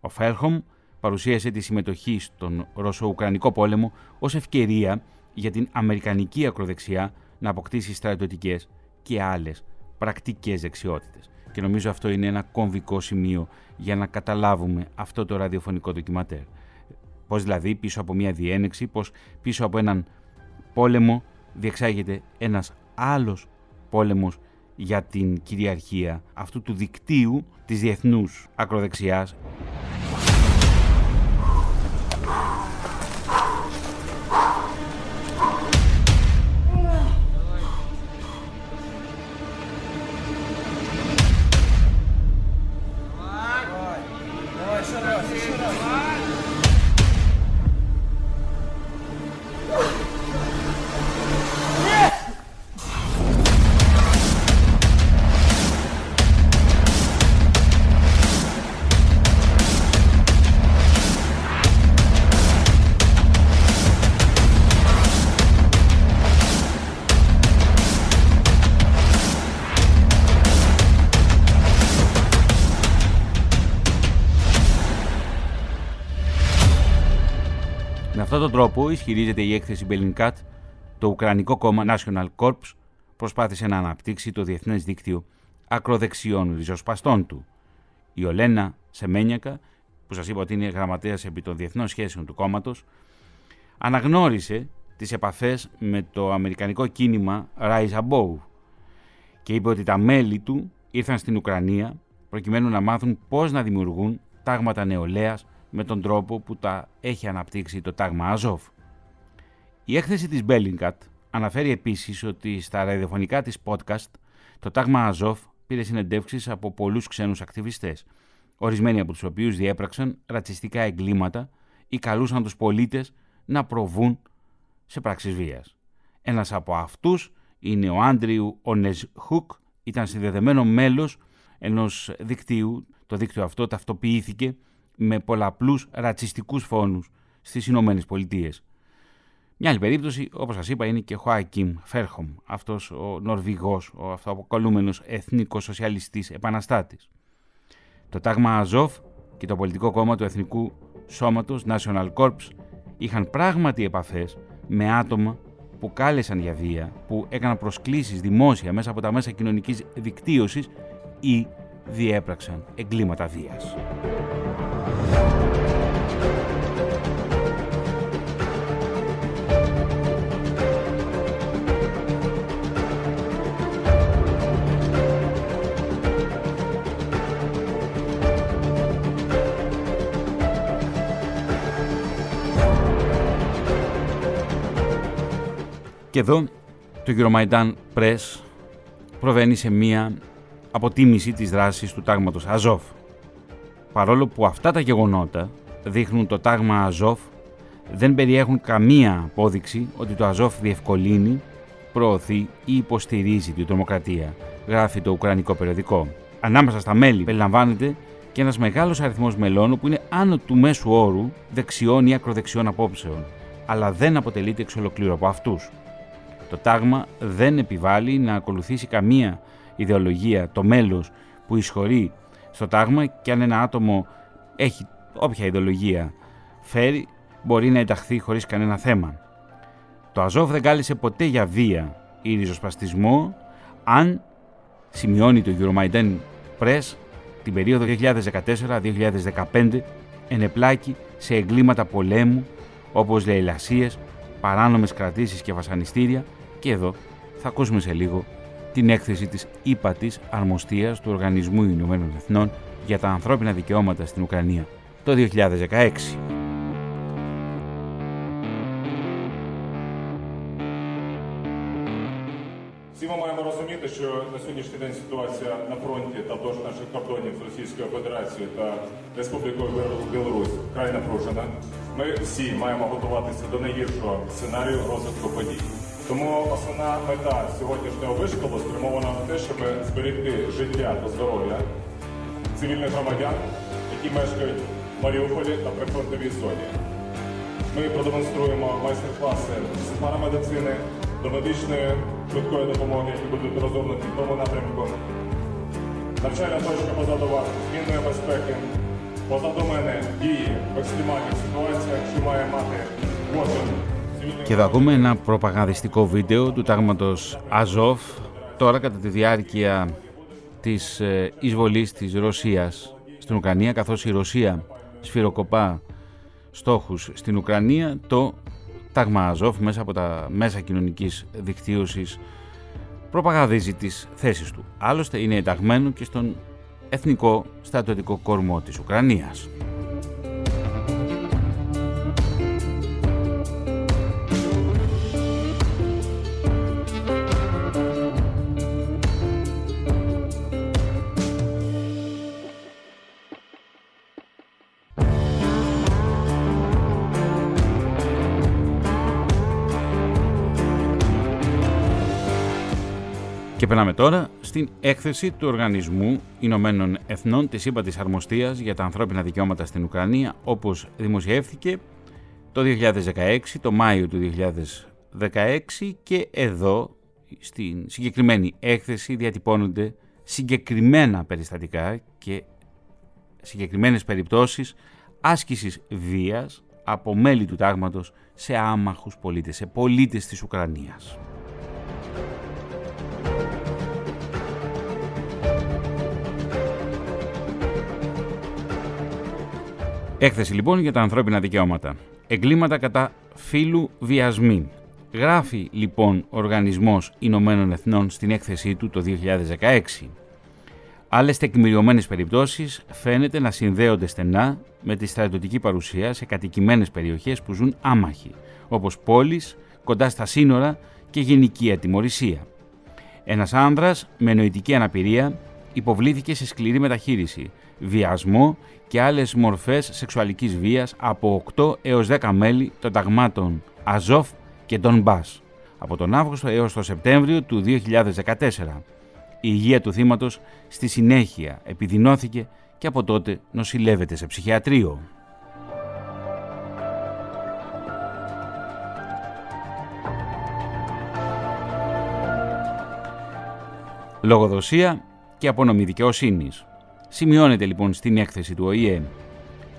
Ο Φέρχομ παρουσίασε τη συμμετοχή στον Ρωσο-Ουκρανικό πόλεμο ως ευκαιρία για την αμερικανική ακροδεξιά να αποκτήσει στρατιωτικές και άλλες πρακτικές δεξιότητες. Και νομίζω αυτό είναι ένα κομβικό σημείο για να καταλάβουμε αυτό το ραδιοφωνικό ντοκιματέρ. Πώς δηλαδή πίσω από μια διένεξη, πώς πίσω από έναν πόλεμο διεξάγεται ένας άλλος πόλεμος για την κυριαρχία αυτού του δικτύου της διεθνούς ακροδεξιάς. Τον τρόπο, ισχυρίζεται η έκθεση Bellingcat, το Ουκρανικό κόμμα National Corps προσπάθησε να αναπτύξει το διεθνές δίκτυο ακροδεξιών ριζοσπαστών του. Η Ολένα Σεμένιακα, που σας είπα ότι είναι γραμματέας επί των διεθνών σχέσεων του κόμματος, αναγνώρισε τις επαφές με το αμερικανικό κίνημα Rise Above και είπε ότι τα μέλη του ήρθαν στην Ουκρανία προκειμένου να μάθουν πώς να δημιουργούν τάγματα νεολαίας με τον τρόπο που τα έχει αναπτύξει το τάγμα Αζόφ. Η έκθεση της Bellingcat αναφέρει επίσης ότι στα ραδιοφωνικά της podcast το τάγμα Αζόφ πήρε συνεντεύξεις από πολλούς ξένους ακτιβιστές, ορισμένοι από τους οποίους διέπραξαν ρατσιστικά εγκλήματα ή καλούσαν τους πολίτες να προβούν σε πράξεις βίας. Ένας από αυτούς είναι ο Άντριου Ονεζχούκ, ήταν συνδεδεμένο μέλος ενός δικτύου. Το δίκτυο αυτό ταυτοποιήθηκε με πολλαπλούς ρατσιστικούς φόνους στις Ηνωμένες Πολιτείες. Μια άλλη περίπτωση, όπως σας είπα, είναι και ο Χοάκιμ Φέρχομ, αυτός ο Νορβηγός, ο αυτοαποκαλούμενος εθνικός σοσιαλιστής επαναστάτης. Το τάγμα Αζόφ και το πολιτικό κόμμα του Εθνικού Σώματος National Corps είχαν πράγματι επαφές με άτομα που κάλεσαν για βία, που έκαναν προσκλήσεις δημόσια μέσα από τα μέσα κοινωνικής δικτύωσης ή διέπραξαν εγκλήματα βίας. Και εδώ το Euromaidan Press προβαίνει σε μία αποτίμηση της δράσης του τάγματος Αζόφ. Παρόλο που αυτά τα γεγονότα δείχνουν το τάγμα Αζόφ, δεν περιέχουν καμία απόδειξη ότι το Αζόφ διευκολύνει, προωθεί ή υποστηρίζει την τρομοκρατία, γράφει το Ουκρανικό περιοδικό. Ανάμεσα στα μέλη περιλαμβάνεται και ένας μεγάλος αριθμός μελών που είναι άνω του μέσου όρου δεξιών ή ακροδεξιών απόψεων, αλλά δεν αποτελείται εξ ολοκλήρου από αυτούς. Το τάγμα δεν επιβάλλει να ακολουθήσει καμία ιδεολογία το μέλος που εισχωρεί στο τάγμα και αν ένα άτομο έχει όποια ιδεολογία φέρει μπορεί να ενταχθεί χωρίς κανένα θέμα. Το Αζόφ δεν κάλεσε ποτέ για βία ή ριζοσπαστισμό αν σημειώνει το Euromaidan Press την περίοδο 2014-2015 ενεπλάκη σε εγκλήματα πολέμου όπως λαιλασίες, παράνομες κρατήσεις και βασανιστήρια και εδώ θα ακούσουμε σε λίγο την έκθεση της ύπατης αρμοστίας του Οργανισμού Ηνωμένων Εθνών για τα ανθρώπινα δικαιώματα στην Ουκρανία το 2016. Всі ми маємо розуміти, що на сьогоднішній день ситуація на фронті та вдовж наших кордонів з Російською Федерацією та Республікою Білорусь вкрай напружена. Ми всі маємо готуватися до найгіршого сценарію розвитку подій. Тому основна мета сьогоднішнього вишколу спрямована на те, щоб зберегти життя та здоров'я цивільних громадян, які мешкають в Маріуполі та прифронтовій зоні. Ми продемонструємо майстер-класи з парамедицини до медичної швидкої допомоги, які будуть розгорнуті в тому напрямку. Навчальна точка позаду вас, змінної безпеки. Позаду мене дії в екстремальних ситуаціях, що має мати кожен Και εδώ ακούμε ένα προπαγανδιστικό βίντεο του τάγματος Αζόφ τώρα κατά τη διάρκεια της ε, εισβολής της Ρωσίας στην Ουκρανία καθώς η Ρωσία σφυροκοπά στόχους στην Ουκρανία το τάγμα Αζόφ μέσα από τα μέσα κοινωνικής δικτύωσης προπαγανδίζει τις θέσεις του. Άλλωστε είναι ενταγμένο και στον εθνικό στρατιωτικό κορμό της Ουκρανίας. Περνάμε τώρα στην έκθεση του Οργανισμού Ηνωμένων Εθνών της ΥΠΑ της Αρμοστίας για τα ανθρώπινα δικαιώματα στην Ουκρανία, όπως δημοσιεύθηκε το 2016, το Μάιο του 2016 και εδώ στην συγκεκριμένη έκθεση διατυπώνονται συγκεκριμένα περιστατικά και συγκεκριμένες περιπτώσεις άσκησης βίας από μέλη του τάγματος σε άμαχους πολίτες, σε πολίτες της Ουκρανίας. Έκθεση λοιπόν για τα ανθρώπινα δικαιώματα. Εγκλήματα κατά φύλου βιασμοί. Γράφει λοιπόν ο Οργανισμός Ηνωμένων Εθνών στην έκθεσή του το 2016. Άλλες τεκμηριωμένες περιπτώσεις φαίνεται να συνδέονται στενά με τη στρατιωτική παρουσία σε κατοικημένες περιοχές που ζουν άμαχοι, όπως πόλεις, κοντά στα σύνορα και γενική ατιμορρησία. Ένας άνδρας με νοητική αναπηρία υποβλήθηκε σε σκληρή μεταχείριση, βιασμό και άλλες μορφές σεξουαλικής βίας από 8 έως 10 μέλη των ταγμάτων Αζόφ και Ντον Μπάς από τον Αύγουστο έως τον Σεπτέμβριο του 2014. Η υγεία του θύματος στη συνέχεια επιδεινώθηκε και από τότε νοσηλεύεται σε ψυχιατρίο. Λογοδοσία και απονομή δικαιοσύνης. Σημειώνεται λοιπόν στην έκθεση του ΟΗΕ.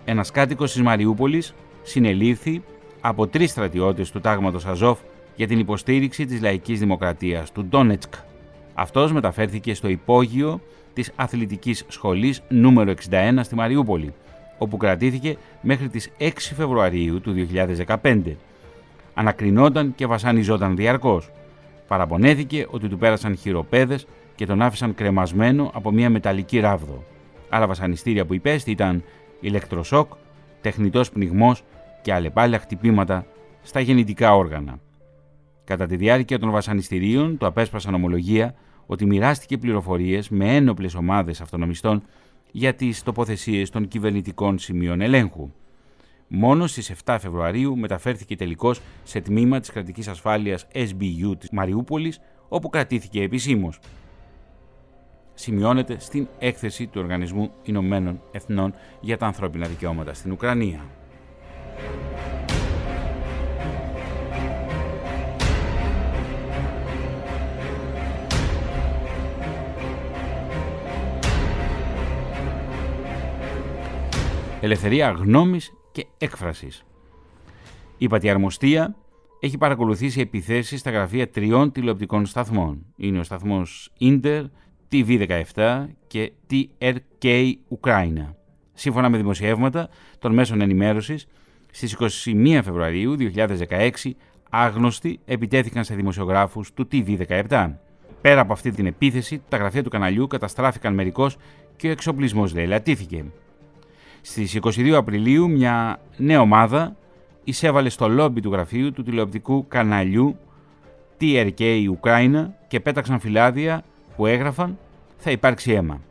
Ένας κάτοικος της Μαριούπολης συνελήφθη από τρεις στρατιώτες του τάγματος Αζόφ για την υποστήριξη της λαϊκής δημοκρατίας του Ντόνετσκ. Αυτός μεταφέρθηκε στο υπόγειο της αθλητικής σχολής νούμερο 61 στη Μαριούπολη, όπου κρατήθηκε μέχρι τις 6 Φεβρουαρίου του 2015. Ανακρινόταν και βασανιζόταν διαρκώς. Παραπονέθηκε ότι του πέρασαν χειροπέδες και τον άφησαν κρεμασμένο από μια μεταλλική ράβδο. Άλλα βασανιστήρια που υπέστη ήταν ηλεκτροσόκ, τεχνητός πνιγμός και αλλεπάλληλα χτυπήματα στα γεννητικά όργανα. Κατά τη διάρκεια των βασανιστήριων, το απέσπασαν ομολογία ότι μοιράστηκε πληροφορίες με ένοπλες ομάδες αυτονομιστών για τις τοποθεσίες των κυβερνητικών σημείων ελέγχου. Μόνο στις 7 Φεβρουαρίου μεταφέρθηκε τελικώς σε τμήμα της κρατικής ασφάλειας SBU της Μαριούπολης, όπου κρατήθηκε επισήμως σημειώνεται στην έκθεση του Οργανισμού Ηνωμένων Εθνών για τα ανθρώπινα δικαιώματα στην Ουκρανία. Ελευθερία γνώμης και έκφρασης. Η Πατιαρμοστία έχει παρακολουθήσει επιθέσεις στα γραφεία τριών τηλεοπτικών σταθμών. Είναι ο σταθμός Ίντερ, TV17 και TRK Ουκράινα. Σύμφωνα με δημοσιεύματα των μέσων ενημέρωσης, στις 21 Φεβρουαρίου 2016 άγνωστοι επιτέθηκαν σε δημοσιογράφους του TV17. Πέρα από αυτή την επίθεση, τα γραφεία του καναλιού καταστράφηκαν μερικώς και ο εξοπλισμός λαιλατήθηκε. Στις 22 Απριλίου μια νέα ομάδα εισέβαλε στο λόμπι του γραφείου του τηλεοπτικού καναλιού TRK Ουκράινα και πέταξαν φυλάδια που έγραφαν θα υπάρξει αίμα.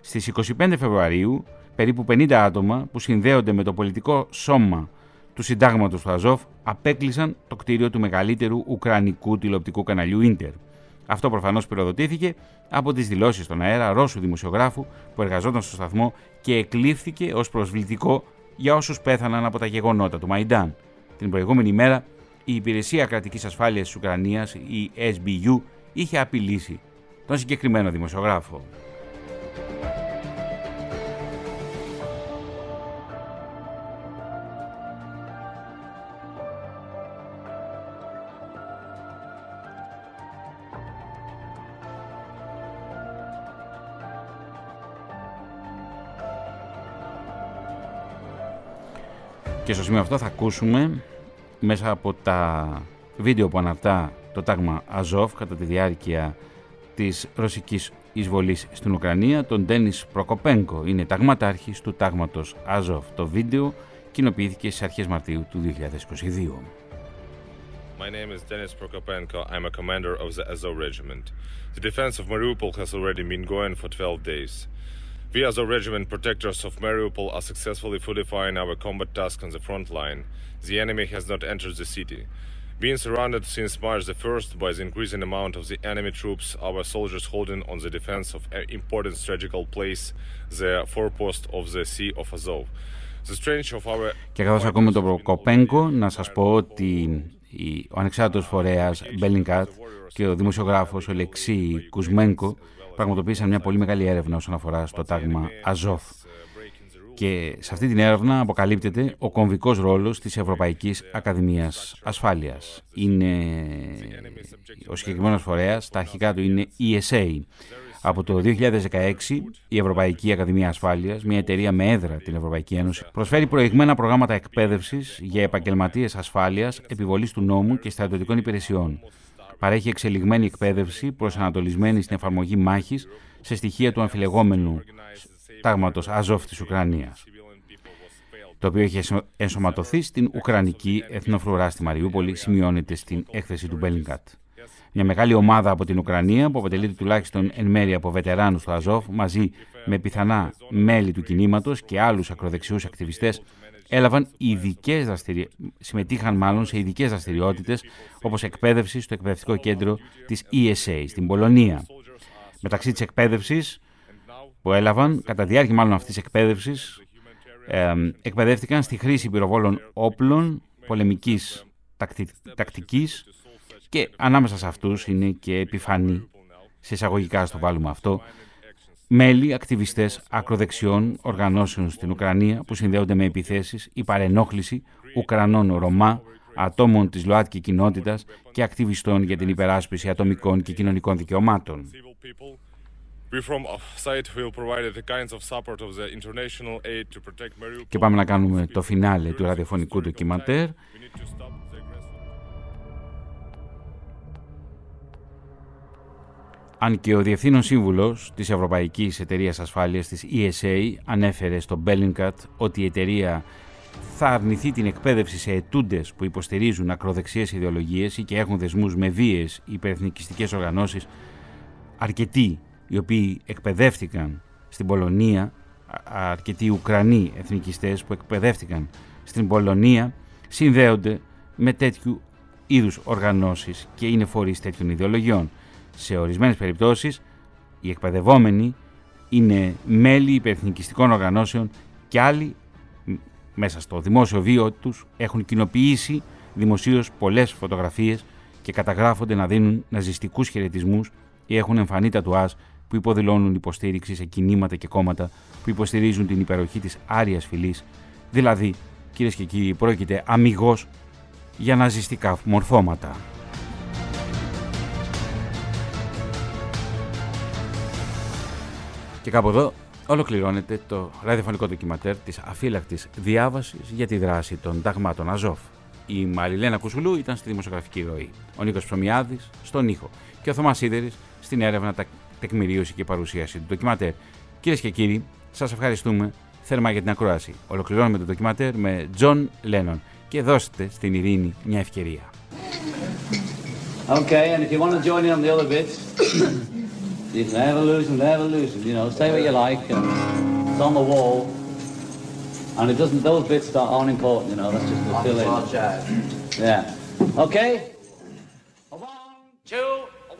Στις 25 Φεβρουαρίου, περίπου 50 άτομα που συνδέονται με το πολιτικό σώμα του συντάγματος του Αζόφ απέκλεισαν το κτίριο του μεγαλύτερου ουκρανικού τηλεοπτικού καναλιού Ίντερ. Αυτό προφανώς πυροδοτήθηκε από τις δηλώσεις στον αέρα Ρώσου δημοσιογράφου που εργαζόταν στο σταθμό και εκλήφθηκε ως προσβλητικό για όσους πέθαναν από τα γεγονότα του Μαϊντάν. Την προηγούμενη μέρα, η Υπηρεσία Κρατικής Ασφάλειας της Ουκρανίας, η SBU, είχε απειλήσει τον συγκεκριμένο δημοσιογράφο. Και στο σημείο αυτό θα ακούσουμε μέσα από τα βίντεο που αναρτά το τάγμα Αζόφ κατά τη διάρκεια της ρωσικής εισβολής στην Ουκρανία, τον Ντένις Προκοπέγκο. Είναι ταγματάρχης του τάγματος Αζόφ. Το βίντεο κοινοποιήθηκε στις αρχές Μαρτίου του 2022. My name is Denis Prokopenko. I'm a commander of the Azov Regiment. The defense of Mariupol has already been going for 12 days. We Azov Regiment protectors of Mariupol are successfully fulfilling our combat task on the front line. The enemy has not entered the city. Being surrounded since March the 1st by the increasing amount of the enemy troops, our soldiers holding on the defense of an important strategical place, the forepost of the Sea of Azov. The strength of our Και καθώς ακούμε τον Προκοπέγκο, να σας πω ότι ο ανεξάρτητος φορέας Bellingcat και ο δημοσιογράφος ο Λεξί Κουσμένκο πραγματοποίησαν μια πολύ μεγάλη έρευνα όσον αφορά στο τάγμα Αζόφ. Και σε αυτή την έρευνα αποκαλύπτεται ο κομβικός ρόλος της Ευρωπαϊκής Ακαδημίας Ασφάλειας. Είναι ο συγκεκριμένος φορέας, τα αρχικά του είναι ESA. Από το 2016, η Ευρωπαϊκή Ακαδημία Ασφάλειας, μια εταιρεία με έδρα την Ευρωπαϊκή Ένωση, προσφέρει προηγμένα προγράμματα εκπαίδευσης για επαγγελματίες ασφάλειας, επιβολής του νόμου και στρατιωτικών υπηρεσιών. Παρέχει εξελιγμένη εκπαίδευση προσανατολισμένη στην εφαρμογή μάχης σε στοιχεία του αμφιλεγόμενου τάγματο Αζόφ της Ουκρανίας, το οποίο έχει ενσωματωθεί στην Ουκρανική Εθνοφρουρά στη Μαριούπολη, σημειώνεται στην έκθεση του Μπέλιγκατ. Μια μεγάλη ομάδα από την Ουκρανία, που αποτελείται τουλάχιστον εν μέρει από βετεράνους του Αζόφ, μαζί με πιθανά μέλη του κινήματος και άλλους ακροδεξιούς ακτιβιστές, έλαβαν ειδικές δραστηρι... συμμετείχαν μάλλον σε ειδικές δραστηριότητες όπως εκπαίδευση στο εκπαιδευτικό κέντρο της ESA στην Πολωνία. Μεταξύ της εκπαίδευσης που έλαβαν, κατά διάρκεια μάλλον αυτής της εκπαίδευσης, ε, εκπαιδεύτηκαν στη χρήση πυροβόλων όπλων πολεμικής τακτι... τακτικής και ανάμεσα σε αυτούς είναι και επιφανή, σε εισαγωγικά στο βάλουμε αυτό, μέλη, ακτιβιστές ακροδεξιών οργανώσεων στην Ουκρανία που συνδέονται με επιθέσεις ή παρενόχληση Ουκρανών Ρωμά, ατόμων της ΛΟΑΤΚΙ κοινότητας και ακτιβιστών για την υπεράσπιση ατομικών και κοινωνικών δικαιωμάτων. Και πάμε να κάνουμε το φινάλε του ραδιοφωνικού ντοκιμαντέρ. Αν και ο Διευθύνων Σύμβουλος της Ευρωπαϊκής Εταιρείας Ασφάλειας της ESA ανέφερε στο Bellingcat ότι η εταιρεία θα αρνηθεί την εκπαίδευση σε ετούντες που υποστηρίζουν ακροδεξιές ιδεολογίες ή και έχουν δεσμούς με βίες υπερεθνικιστικές οργανώσεις, αρκετοί οι οποίοι εκπαιδεύτηκαν στην Πολωνία, αρκετοί Ουκρανοί εθνικιστές που εκπαιδεύτηκαν στην Πολωνία, συνδέονται με τέτοιου είδους οργανώσεις και είναι φορείς τέτοιων ιδεολογιών. Σε ορισμένες περιπτώσεις, οι εκπαιδευόμενοι είναι μέλη υπερεθνικιστικών οργανώσεων και άλλοι μέσα στο δημόσιο βίο τους έχουν κοινοποιήσει δημοσίως πολλές φωτογραφίες και καταγράφονται να δίνουν ναζιστικούς χαιρετισμούς ή έχουν εμφανή τατουάζ που υποδηλώνουν υποστήριξη σε κινήματα και κόμματα που υποστηρίζουν την υπεροχή της άριας φυλής, δηλαδή, κυρίες και κύριοι, πρόκειται αμυγός για ναζιστικά μορφώματα. Και κάπου εδώ ολοκληρώνεται το ραδιοφωνικό ντοκιματέρ της αφύλακτης διάβασης για τη δράση των ταγμάτων Αζόφ. Η Μαριλένα Κουσουλού ήταν στη δημοσιογραφική ροή, ο Νίκος Ψωμιάδης στον ήχο και ο Θωμάς Σίδερης στην έρευνα τεκμηρίωση και παρουσίαση του ντοκιματέρ. Κυρίε και κύριοι, σα ευχαριστούμε θερμά για την ακρόαση. Ολοκληρώνουμε το ντοκιματέρ με John Lennon και δώστε στην ειρήνη μια ευκαιρία. Okay, and if you want to join in on the other bits, you can have a losing, have a losing. You know, say what you like, and it's on the wall. And it doesn't; those bits aren't important. You know, that's just to fill in. Yeah. Okay. A one, two, a